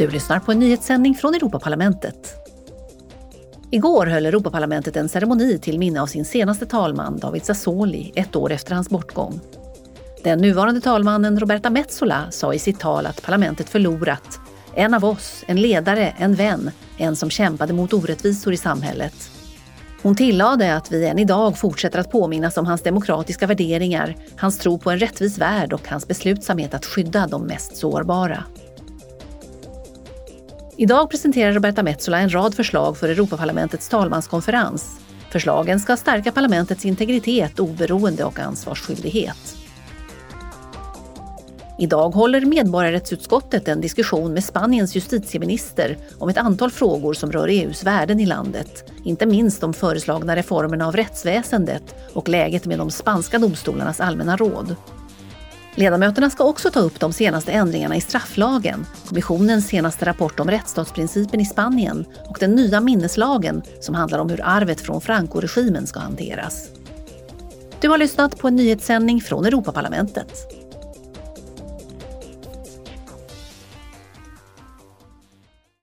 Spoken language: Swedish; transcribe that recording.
Du lyssnar på en nyhetssändning från Europaparlamentet. Igår höll Europaparlamentet en ceremoni till minne av sin senaste talman David Sassoli ett år efter hans bortgång. Den nuvarande talmannen Roberta Metsola sa i sitt tal att parlamentet förlorat en av oss, en ledare, en vän, en som kämpade mot orättvisor i samhället. Hon tillade att vi än idag fortsätter att påminnas om hans demokratiska värderingar, hans tro på en rättvis värld och hans beslutsamhet att skydda de mest sårbara. Idag presenterar Roberta Metsola en rad förslag för Europaparlamentets talmanskonferens. Förslagen ska stärka parlamentets integritet, oberoende och ansvarsskyldighet. Idag håller medborgarrättsutskottet en diskussion med Spaniens justitieminister om ett antal frågor som rör EUs värden i landet. Inte minst de föreslagna reformerna av rättsväsendet och läget med de spanska domstolarnas allmänna råd. Ledamöterna ska också ta upp de senaste ändringarna i strafflagen, kommissionens senaste rapport om rättsstatsprincipen i Spanien och den nya minneslagen som handlar om hur arvet från Franco-regimen ska hanteras. Du har lyssnat på en nyhetssändning från Europaparlamentet.